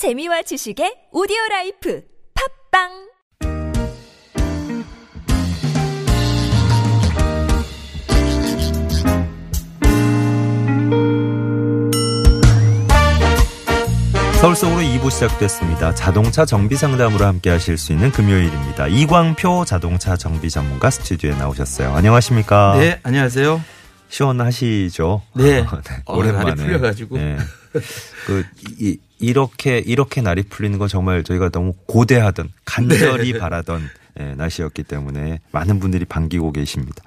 재미와 지식의 오디오 라이프 팟빵 서울 속으로 2부 시작됐습니다. 자동차 정비 상담으로 함께 하실 수 있는 금요일입니다. 이광표 자동차 정비 전문가 스튜디오에 나오셨어요. 안녕하십니까? 네, 안녕하세요. 시원하시죠? 네. 어, 어, 날이 풀려가지고. 네. 그, 이, 이렇게, 이렇게 날이 풀리는 건 정말 저희가 너무 고대하던, 간절히 네. 바라던 예, 날씨였기 때문에 많은 분들이 반기고 계십니다.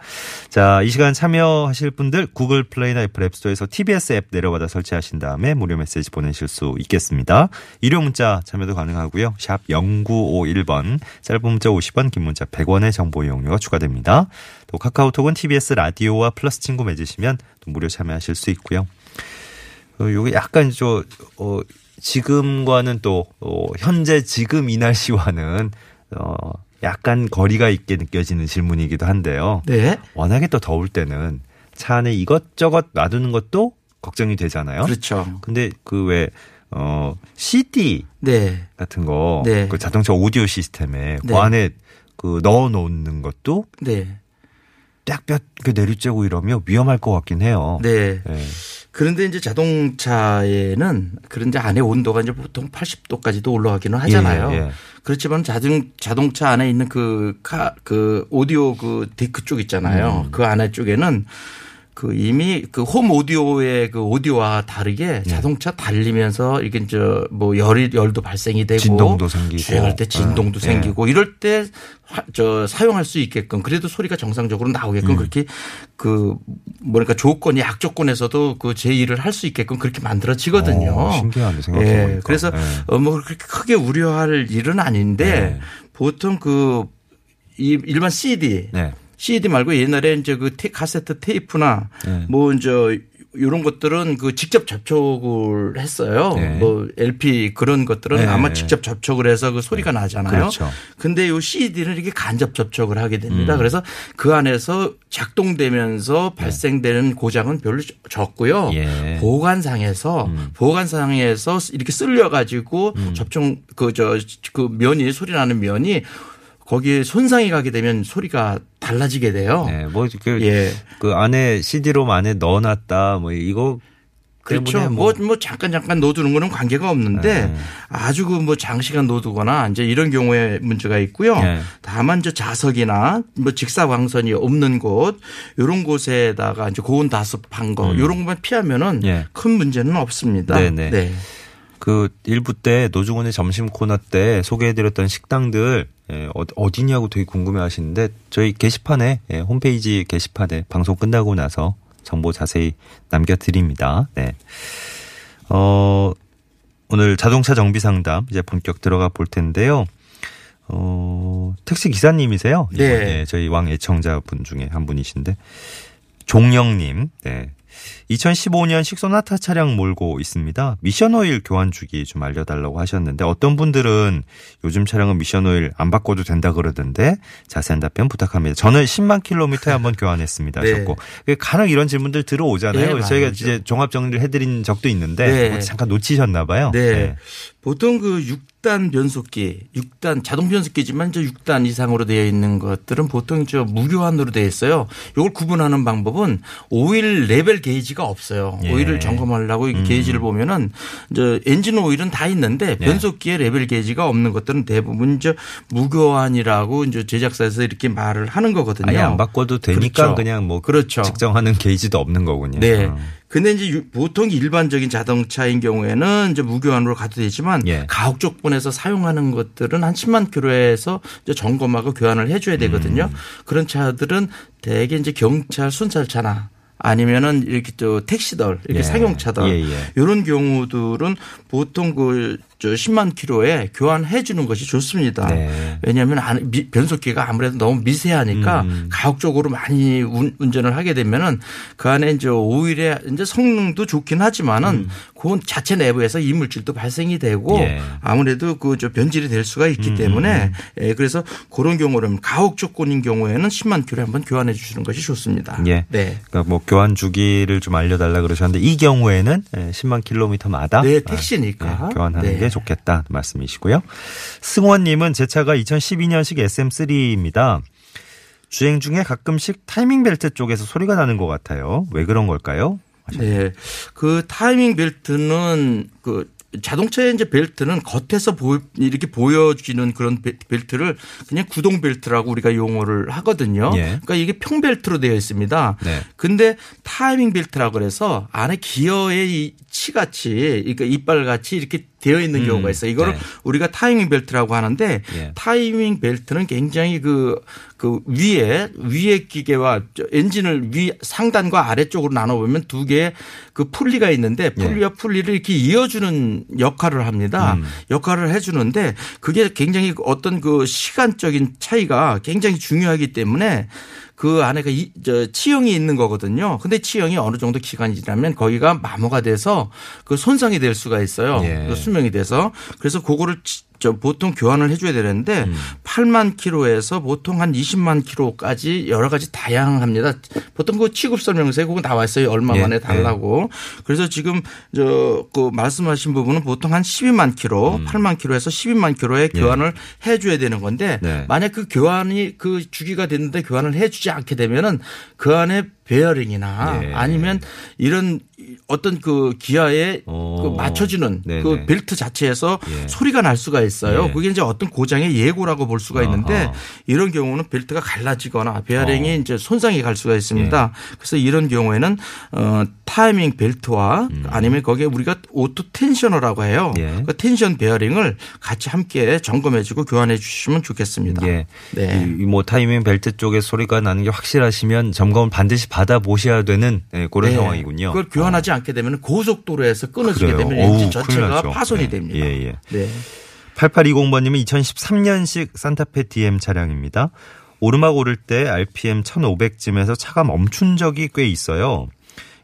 자, 이 시간 참여하실 분들 구글 플레이나 애플 앱스토어에서 TBS 앱 내려받아 설치하신 다음에 무료 메시지 보내실 수 있겠습니다. 유료 문자 참여도 가능하고요. 샵 0951번, 짧은 문자 50원, 긴 문자 100원의 정보 이용료가 추가됩니다. 또 카카오톡은 TBS 라디오와 플러스 친구 맺으시면 또 무료 참여하실 수 있고요. 어, 요게 약간 저, 어, 지금과는 또, 어, 현재 지금 이 날씨와는, 어, 약간 거리가 있게 느껴지는 질문이기도 한데요. 네. 워낙에 또 더울 때는 차 안에 이것저것 놔두는 것도 걱정이 되잖아요. 그렇죠. 근데 그 왜, 어, CD 네. 같은 거, 네. 그 자동차 오디오 시스템에 그 네. 안에 그 넣어 놓는 것도 네. 딱그 내리쬐고 이러면 위험할 것 같긴 해요. 네. 예. 그런데 이제 자동차에는 그런데 안에 온도가 이제 보통 80도까지도 올라가기는 하잖아요. 예, 예. 그렇지만 자동 자동차 안에 있는 그 카, 그 오디오 그 데크 쪽 있잖아요. 음. 그 안에 쪽에는 그 이미 그 홈 오디오의 그 오디오와 다르게 네. 자동차 달리면서 이게 이제 뭐 열이 열도 발생이 되고 진동도 생기고. 주행할 때 진동도 예. 생기고 이럴 때 저 사용할 수 있게끔 그래도 소리가 정상적으로 나오게끔 음. 그렇게 그 뭐랄까 조건이 약조건에서도 그 제의를 할수 있게끔 그렇게 만들어지거든요. 어, 신기하네, 생각해보니까. 예. 그래서 예. 어, 뭐 그렇게 크게 우려할 일은 아닌데 네. 보통 그 이 일반 CD 네. CD 말고 옛날에 이제 그 테, 카세트 테이프나 네. 뭐 이제 이런 것들은 그 직접 접촉을 했어요. 네. 뭐 LP 그런 것들은 네. 아마 직접 접촉을 해서 그 소리가 나잖아요. 그렇죠. 근데 요 CD는 이렇게 간접 접촉을 하게 음. 됩니다. 그래서 그 안에서 작동되면서 발생되는 고장은 별로 적고요. 예. 보관상에서 보관상에서 이렇게 쓸려 가지고 음. 접촉 그 저그 면이 소리 나는 면이 거기에 손상이 가게 되면 소리가 달라지게 돼요. 네, 뭐, 그, 예. 그 안에 CD롬 안에 넣어놨다, 뭐, 이거. 그렇죠. 때문에 뭐, 뭐 잠깐 잠깐 넣어두는 거는 관계가 없는데 네. 아주 그 뭐 장시간 넣어두거나 이제 이런 경우에 문제가 있고요. 네. 다만 저 자석이나 뭐 직사광선이 없는 곳 이런 곳에다가 이제 고온 다습한 거 이런 것만 피하면은 음. 예. 큰 문제는 없습니다. 네네. 네. 그 일부 때 노중훈의 점심 코너 때 소개해드렸던 식당들 예, 어- 어디냐고 되게 궁금해 하시는데 저희 게시판에 예, 홈페이지 게시판에 방송 끝나고 나서 정보 자세히 남겨드립니다. 네. 어, 오늘 자동차 정비 상담 이제 본격 들어가 볼 텐데요. 어, 택시 기사님이세요? 네. 이번, 저희 왕 애청자분 중에 한 분이신데 종영님, 네. 2015년 식소나타 차량 몰고 있습니다. 미션 오일 교환 주기 좀 알려달라고 하셨는데 어떤 분들은 요즘 차량은 미션 오일 안 바꿔도 된다 그러던데 자세한 답변 부탁합니다. 저는 10만 킬로미터에 한번 교환했습니다 네. 하셨고 간혹 이런 질문들 들어오잖아요. 네, 저희가. 이제 종합 정리를 해드린 적도 있는데 네. 뭐 잠깐 놓치셨나 봐요. 네. 보통 그 6 단 변속기, 6단 자동 변속기지만 저 6단 이상으로 되어 있는 것들은 보통 저 무교환으로 되어 있어요. 이걸 구분하는 방법은 오일 레벨 게이지가 없어요. 예. 음. 오일을 점검하려고 이 게이지를 보면은 저 엔진 오일은 다 있는데 네. 변속기에 레벨 게이지가 없는 것들은 대부분 저 무교환이라고 이제 제작사에서 이렇게 말을 하는 거거든요. 아예 안 바꿔도 되니까 그렇죠. 그냥 뭐 그렇죠. 측정하는 게이지도 없는 거군요. 네. 어. 근데 이제 유- 보통 일반적인 자동차인 경우에는 이제 무교환으로 가도 되지만 예. 가옥 조건에서 사용하는 것들은 한 10만 킬로에서 이제 점검하고 교환을 해줘야 되거든요. 음. 그런 차들은 대개 이제 경찰 순찰차나 아니면은 이렇게 또 택시들 이렇게 예. 상용차들 예, 예. 이런 경우들은 보통 그 저 10만 킬로에 교환해 주는 것이 좋습니다. 네. 왜냐하면 변속기가 아무래도 너무 미세하니까 음. 가혹적으로 많이 운- 운전을 하게 되면은 그 안에 이제 오일의 이제 성능도 좋긴 하지만은 그 자체 내부에서 이물질도 발생이 되고 음. 예. 아무래도 그 저 변질이 될 수가 있기 음, 때문에 예, 그래서 그런 경우는 가혹 조건인 경우에는 10만 킬로 한번 교환해 주시는 것이 좋습니다. 예. 네. 그러니까 뭐 교환 주기를 좀 알려달라 그러셨는데 이 경우에는 예, 10만 킬로미터마다 네, 택시니까. 아, 예, 교환하는 네. 게 좋겠다 말씀이시고요. 승원님은 제 차가 2012년식 SM3입니다. 주행 중에 가끔씩 타이밍 벨트 쪽에서 소리가 나는 것 같아요. 왜 그런 걸까요? 네. 그 타이밍 벨트는 그 자동차의 이제 벨트는 겉에서 보, 이렇게 보여지는 그런 벨- 벨트를 그냥 구동 벨트라고 우리가 용어를 하거든요. 예. 그러니까 이게 평 벨트로 되어 있습니다. 네. 근데 타이밍 벨트라고 그래서 안에 기어의 이 치같이 그러니까 이빨 같이 이렇게 되어 있는 경우가 있어요. 이거를 네. 우리가 타이밍 벨트라고 하는데 예. 타이밍 벨트는 굉장히 그, 그 위에 위에 기계와 저 엔진을 위 상단과 아래쪽으로 나눠보면 두 개의 그 풀리가 있는데 풀리와 풀리를 이렇게 이어주는 역할을 합니다. 역할을 해주는데 그게 굉장히 어떤 그 시간적인 차이가 굉장히 중요하기 때문에 그 안에 그 이, 저 치형이 있는 거거든요. 근데 치형이 어느 정도 기간이 지나면 거기가 마모가 돼서 그 손상이 될 수가 있어요. 예. 그 수명이 돼서 그래서 그거를 치- 저 보통 교환을 해줘야 되는데 음. 8만 킬로에서 보통 한 20만 킬로까지 여러 가지 다양합니다. 보통 그 취급 설명서에 그거 나와 있어요. 얼마 예. 만에 달라고. 그래서 지금 저 그 말씀하신 부분은 보통 한 12만 킬로, 8만 킬로에서 12만 킬로에 교환을 해줘야 되는 건데 음. 네. 만약 그 교환이 그 주기가 됐는데 교환을 해주지 않게 되면은 그 안에 베어링이나 예. 아니면 이런 어떤 그 기어에 어. 그 맞춰주는 네네. 그 벨트 자체에서 예. 소리가 날 수가 있어요. 예. 그게 이제 어떤 고장의 예고라고 볼 수가 있는데 아하. 이런 경우는 벨트가 갈라지거나 베어링이 어. 이제 손상이 갈 수가 있습니다. 예. 그래서 이런 경우에는 어 타이밍 벨트와 아니면 거기에 우리가 auto tensioner라고 해요. 음. 예. 그 텐션 베어링을 같이 함께 점검해주고 교환해 주시면 좋겠습니다. 예. 네. 이 뭐 타이밍 벨트 쪽에 소리가 나는 게 확실하시면 점검을 반드시 받아 보셔야 되는 예, 그런 네. 상황이군요. 그걸 교환하지 않게 되면 고속도로에서 끊어지게 그래요. 되면 엔진 전체가. 파손이 예. 됩니다. 예, 예. 네. 8820번님은 2013년식 산타페 DM 차량입니다. 오르막 오를 때 RPM 1500쯤에서 차가 멈춘 적이 꽤 있어요.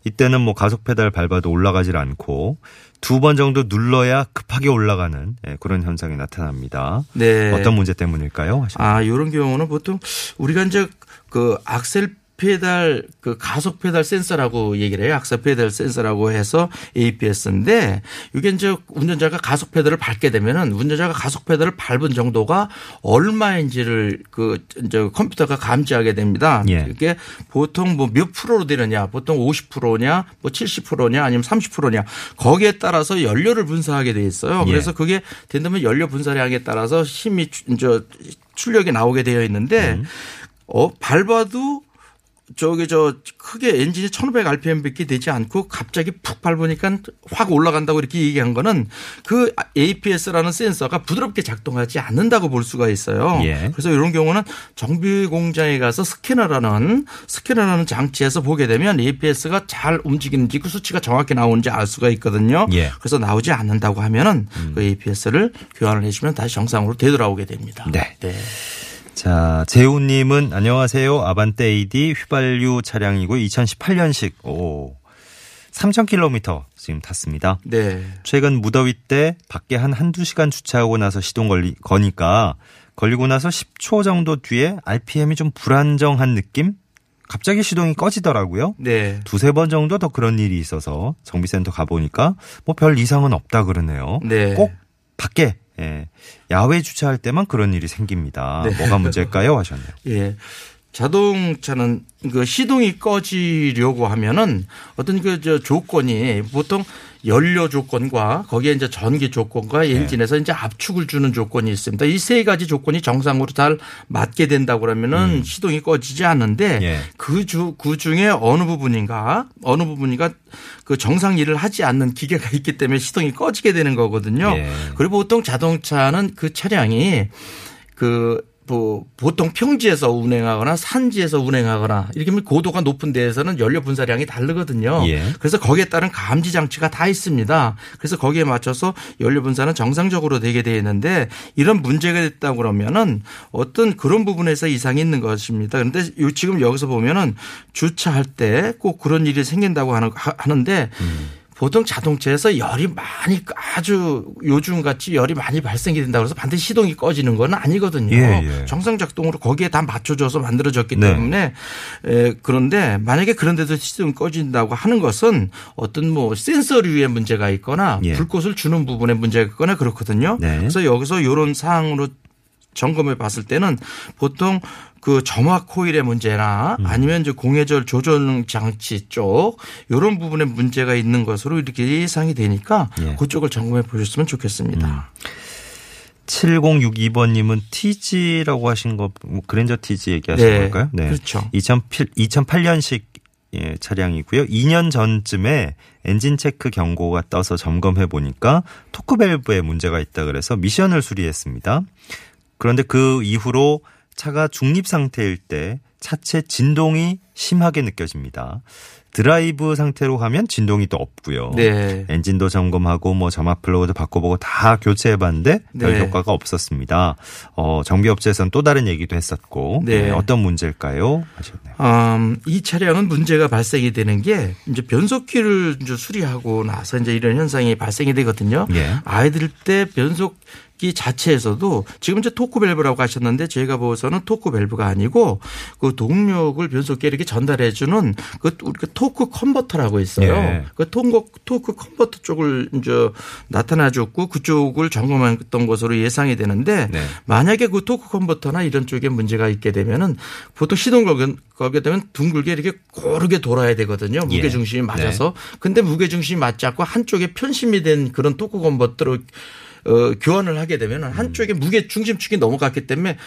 이때는 뭐 가속 페달 밟아도 올라가질 않고 두 번 정도 눌러야 급하게 올라가는 예, 그런 현상이 나타납니다. 네. 어떤 문제 때문일까요? 아, 요런 경우는 보통 우리가 이제 그 악셀 페달 그 가속 페달 센서라고 얘기를 해요. 악셀 페달 센서라고 해서 APS인데 이게 이제 운전자가 가속 페달을 밟게 되면은 운전자가 가속 페달을 밟은 정도가 얼마인지를 그 이제 컴퓨터가 감지하게 됩니다. 예. 이게 보통 뭐 몇 프로로 되느냐, 보통 50%냐, 뭐 70%냐, 아니면 30%냐 거기에 따라서 연료를 분사하게 돼 있어요. 예. 그래서 그게 된다면 연료 분사량에 따라서 힘이 추- 저 출력이 나오게 되어 있는데 음. 어 밟아도 저기 저 크게 엔진이 1500rpm밖에 되지 않고 갑자기 푹 밟으니까 확 올라간다고 이렇게 얘기한 거는 그 APS라는 센서가 부드럽게 작동하지 않는다고 볼 수가 있어요. 예. 그래서 이런 경우는 정비 공장에 가서 스캐너라는 스캐너라는 장치에서 보게 되면 APS가 잘 움직이는지 그 수치가 정확히 나오는지 알 수가 있거든요. 예. 그래서 나오지 않는다고 하면은 그 APS를 교환을 해주면 다시 정상으로 되돌아오게 됩니다. 네. 자, 재우님은 안녕하세요. 아반떼 AD 휘발유 차량이고 2018년식 오 3,000km 지금 탔습니다. 네. 최근 무더위 때 밖에 한 한두 시간 주차하고 나서 시동 걸리, 거니까 걸리고 나서 10초 정도 뒤에 RPM이 좀 불안정한 느낌? 갑자기 시동이 꺼지더라고요. 네. 두세 번 정도 더 그런 일이 있어서 정비센터 가보니까 뭐 별 이상은 없다 그러네요. 네. 꼭 밖에 예, 야외 주차할 때만 그런 일이 생깁니다. 네. 뭐가 문제일까요? 하셨네요. 예. 자동차는 그 시동이 꺼지려고 하면은 어떤 그 저 조건이 보통 연료 조건과 거기에 이제 전기 조건과 네. 엔진에서 이제 압축을 주는 조건이 있습니다. 이 세 가지 조건이 정상으로 잘 맞게 된다고 그러면은 시동이 꺼지지 않는데 음. 예. 그 주, 그 중에 어느 부분인가 어느 부분인가 그 정상 일을 하지 않는 기계가 있기 때문에 시동이 꺼지게 되는 거거든요. 예. 그리고 보통 자동차는 그 차량이 그 뭐 보통 평지에서 운행하거나 산지에서 운행하거나 이렇게 하면 고도가 높은 데에서는 연료 분사량이 다르거든요. 예. 그래서 거기에 따른 감지 장치가 다 있습니다. 그래서 거기에 맞춰서 연료 분사는 정상적으로 되게 되어 있는데 이런 문제가 됐다 그러면은 어떤 그런 부분에서 이상이 있는 것입니다. 그런데 요- 지금 여기서 보면은 주차할 때 꼭 그런 일이 생긴다고 하는, 하- 하는데 보통 자동차에서 열이 많이 아주 요즘 같이 열이 많이 발생이 된다고 해서 반드시 시동이 꺼지는 건 아니거든요. 예, 예. 정상 작동으로 거기에 다 맞춰져서 만들어졌기 네. 때문에 에, 그런데 만약에 그런데도 시동이 꺼진다고 하는 것은 어떤 뭐 센서류의 문제가 있거나 예. 불꽃을 주는 부분에 문제가 있거나 그렇거든요. 네. 그래서 여기서 이런 사항으로 점검해 봤을 때는 보통 그 점화 코일의 문제나 음. 아니면 이제 공회절 조절 장치 쪽 이런 부분에 문제가 있는 것으로 이렇게 예상이 되니까 예. 음. 그쪽을 점검해 보셨으면 좋겠습니다. 7062번님은 TG라고 하신 거, 뭐 그랜저 TG 얘기하신 네. 걸까요? 그렇죠. 2008, 2008년식 예, 차량이고요. 2년 전쯤에 엔진 체크 경고가 떠서 점검해 보니까 토크 밸브에 문제가 있다 그래서 미션을 수리했습니다. 그런데 그 이후로 차가 중립 상태일 때 차체 진동이 심하게 느껴집니다. 드라이브 상태로 하면 진동이 또 없고요. 네. 엔진도 점검하고 뭐 점화 플러그도 바꿔보고 다 교체해봤는데 별 네. 효과가 없었습니다. 어, 정비업체에서는 또 다른 얘기도 했었고 네. 네, 어떤 문제일까요? 하셨네요. 음, 이 차량은 문제가 발생이 되는 게 이제 변속기를 이제 수리하고 나서 이제 이런 현상이 발생이 되거든요. 예. idle 때 변속 기 자체에서도 지금 이제 토크 밸브라고 하셨는데 제가 보고서는 토크 밸브가 아니고 그 동력을 변속기에 이렇게 전달해 주는 그 우리가 토크 컨버터라고 있어요. 예. 그 토크, 토크 컨버터 쪽을 이제 나타나 줬고 그쪽을 점검했던 것으로 예상이 되는데 네. 만약에 그 토크 컨버터나 이런 쪽에 문제가 있게 되면은 보통 시동 걸게, 되면 둥글게 이렇게 고르게 돌아야 되거든요. 예. 무게 중심이 맞아서. 근데 무게 중심이 맞지 않고 한쪽에 편심이 된 그런 토크 컨버터로 어, 교환을 하게 되면 은 한쪽에 무게 중심축이 넘어갔기 때문에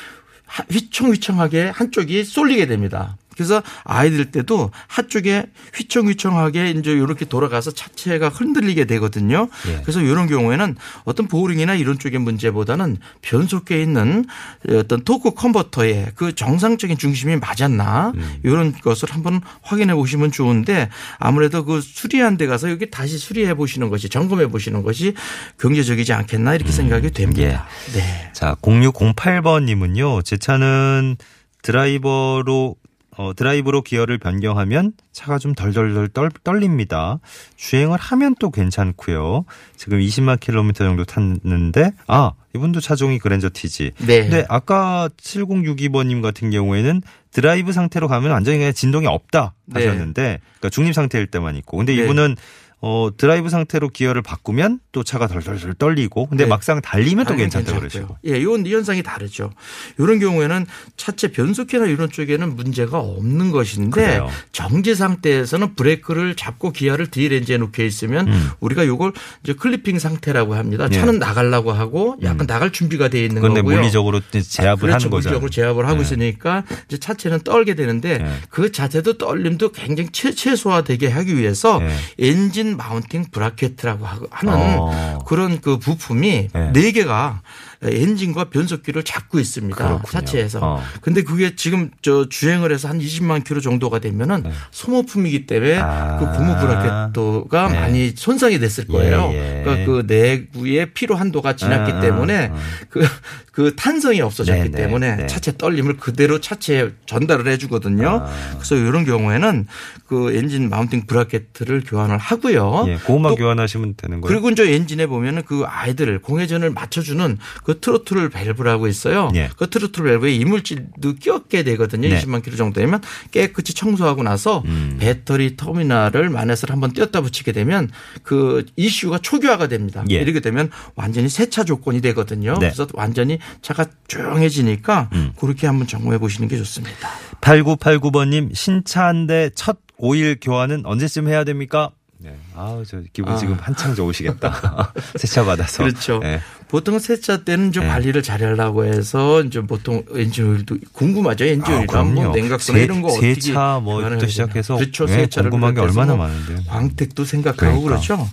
하- 휘청휘청하게 한쪽이 쏠리게 됩니다. 그래서 아이들 때도 한쪽에 휘청휘청하게 이제 이렇게 돌아가서 차체가 흔들리게 되거든요. 예. 그래서 이런 경우에는 어떤 보링이나 이런 쪽의 문제보다는 변속기에 있는 어떤 토크 컨버터의 그 정상적인 중심이 맞았나 이런 것을 한번 확인해 보시면 좋은데 아무래도 그 수리한 데 가서 여기 다시 수리해 보시는 것이 점검해 보시는 것이 경제적이지 않겠나 이렇게 생각이 됩니다. 네. 자, 0608번 님은요, 제 차는 드라이버로, 어, 드라이브로 기어를 변경하면 차가 좀 덜덜덜 떨, 떨립니다. 주행을 하면 또 괜찮고요. 지금 20만 킬로미터 정도 탔는데, 아, 이분도 차종이 그랜저 T지. 네. 근데 아까 7062번님 같은 경우에는 드라이브 상태로 가면 완전히 그냥 진동이 없다 네. 하셨는데, 그러니까 중립 상태일 때만 있고. 근데 네. 이분은 어, 드라이브 상태로 기어를 바꾸면 또 차가 덜덜덜 떨리고, 근데 네. 막상 달리면 또 당연히 괜찮다 괜찮고요. 그러시고. 예, 이건 이 현상이 다르죠. 이런 경우에는 차체 변속기나 이런 쪽에는 문제가 없는 것인데 그래요. 정지 상태에서는 브레이크를 잡고 기어를 D렌지에 놓여 있으면 음. 우리가 요걸 이제 creeping 상태라고 합니다. 예. 차는 나가려고 하고 약간 나갈 준비가 되어 있는 그런데 거고요. 물리적으로 이제 제압을 그렇죠. 하는 거죠. 물리적으로 제압을 하고 네. 있으니까 이제 차체는 떨게 되는데 네. 그 자체도 떨림도 굉장히 최, 최소화되게 하기 위해서 네. 엔진 mounting bracket이라고 하- 하는 어. 그런 그 부품이 네. 네 개가 엔진과 변속기를 잡고 있습니다. 그렇군요. 차체에서. 어. 근데 그게 지금 저 주행을 해서 한 20만 킬로 정도가 되면은 소모품이기 때문에 네. 아. 그 고무 브라켓도가 네. 많이 손상이 됐을 거예요. 예, 예. 그러니까 그 내구의 피로 한도가 지났기 아, 때문에 아, 아. 그, 그 탄성이 없어졌기 네, 네, 때문에 네. 차체 떨림을 그대로 차체에 전달을 해주거든요. 아. 그래서 이런 경우에는 그 엔진 mounting bracket을 교환을 하고요. 예, 그것만 또 교환하시면 되는 거예요. 그리고 이제 엔진에 보면은 그 idle 공회전을 맞춰주는 그 트로틀 밸브라고 있어요. 예. 그 트로틀 밸브에 이물질도 껴게 되거든요. 네. 20만 킬로 정도 되면 깨끗이 청소하고 나서 음. 배터리 터미널을 마이너스를 한번 띄었다 붙이게 되면 그 이슈가 초기화가 됩니다. 예. 이렇게 되면 완전히 새 차 조건이 되거든요. 네. 그래서 완전히 차가 조용해지니까 음. 그렇게 한번 점검해 보시는 게 좋습니다. 8989번님, 신차 한대첫 오일 교환은 언제쯤 해야 됩니까? 네. 아우, 저 기분 아. 지금 한창 좋으시겠다. 세차 받아서. 그렇죠. 네. 보통 세차 때는 좀 네. 관리를 잘하려고 해서 이제 보통 엔진 오일도 궁금하죠. 엔진 아, 뭐 그럼요. 냉각수나 세- 이런 거 어떻게 세차 뭐 해야 시작해서. 그렇죠. 네, 세차를 궁금한 게 얼마나 뭐 많은데요. 광택도 생각하고 그러니까. 그렇죠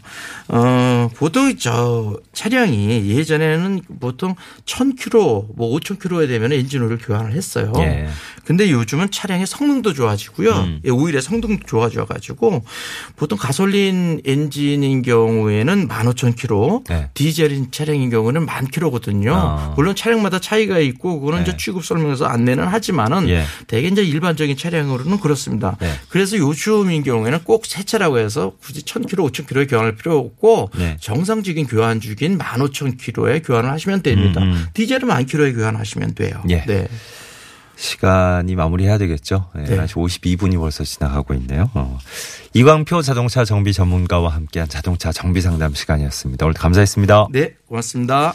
어, 보통 저 차량이 예전에는 보통 1000km 뭐 5000km에 되면 엔진 오일을 교환을 했어요. 예. 근데 요즘은 차량의 성능도 좋아지고요. 음. 예, 오일의 성능도 좋아져 가지고 보통 가솔린 엔진인 경우에는 15,000km, 네. 디젤인 차량인 경우는 경우는 만 킬로거든요. 아. 물론 차량마다 차이가 있고 그거는 네. 이제 취급 설명에서 안내는 하지만은 예. 대개 이제 일반적인 차량으로는 그렇습니다. 네. 그래서 요즘인 경우에는 꼭 새 차라고 해서 굳이 1000km, 5000km에 교환할 필요 없고 네. 정상적인 교환 주기인 15,000km에 교환을 하시면 됩니다. 음, 음. 디젤은 만 킬로에 교환하시면 돼요. 예. 네. 시간이 마무리해야 되겠죠. 네, 네. 11시 52분이 벌써 지나가고 있네요. 어. 이광표 자동차 정비 전문가와 함께한 자동차 정비 상담 시간이었습니다. 오늘 감사했습니다. 네, 고맙습니다.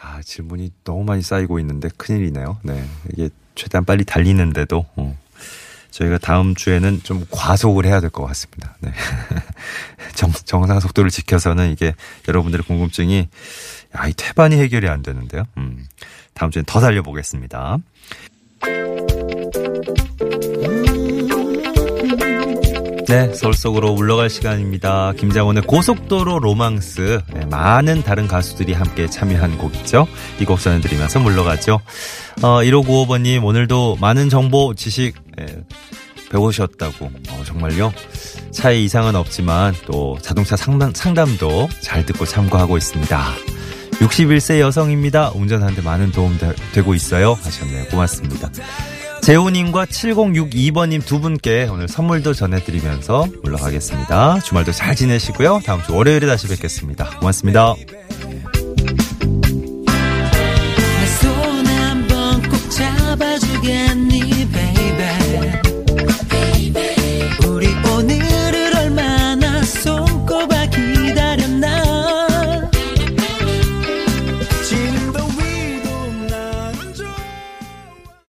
아, 질문이 너무 많이 쌓이고 있는데 큰일이네요. 네. 이게 최대한 빨리 달리는데도, 어. 저희가 다음 주에는 좀 과속을 해야 될 것 같습니다. 네. 정, 정상 속도를 지켜서는 이게 여러분들의 궁금증이, 야, 이 태반이 해결이 안 되는데요. 음. 다음 주엔 더 달려보겠습니다. 네, 서울 속으로 울러갈 시간입니다. 김장원의 고속도로 로망스. 네, 많은 다른 가수들이 함께 참여한 곡이죠. 이 곡 전해드리면서 물러가죠. 어, 1595번님, 오늘도 많은 정보, 지식, 예, 배우셨다고. 어, 정말요? 차에 이상은 없지만 또 자동차 상담, 상담도 잘 듣고 참고하고 있습니다. 61세 여성입니다. 운전하는데 많은 도움 되- 되고 있어요. 하셨네요. 고맙습니다. 재호님과 7062번님 두 분께 오늘 선물도 전해드리면서 물러가겠습니다. 주말도 잘 지내시고요. 다음 주 월요일에 다시 뵙겠습니다. 고맙습니다.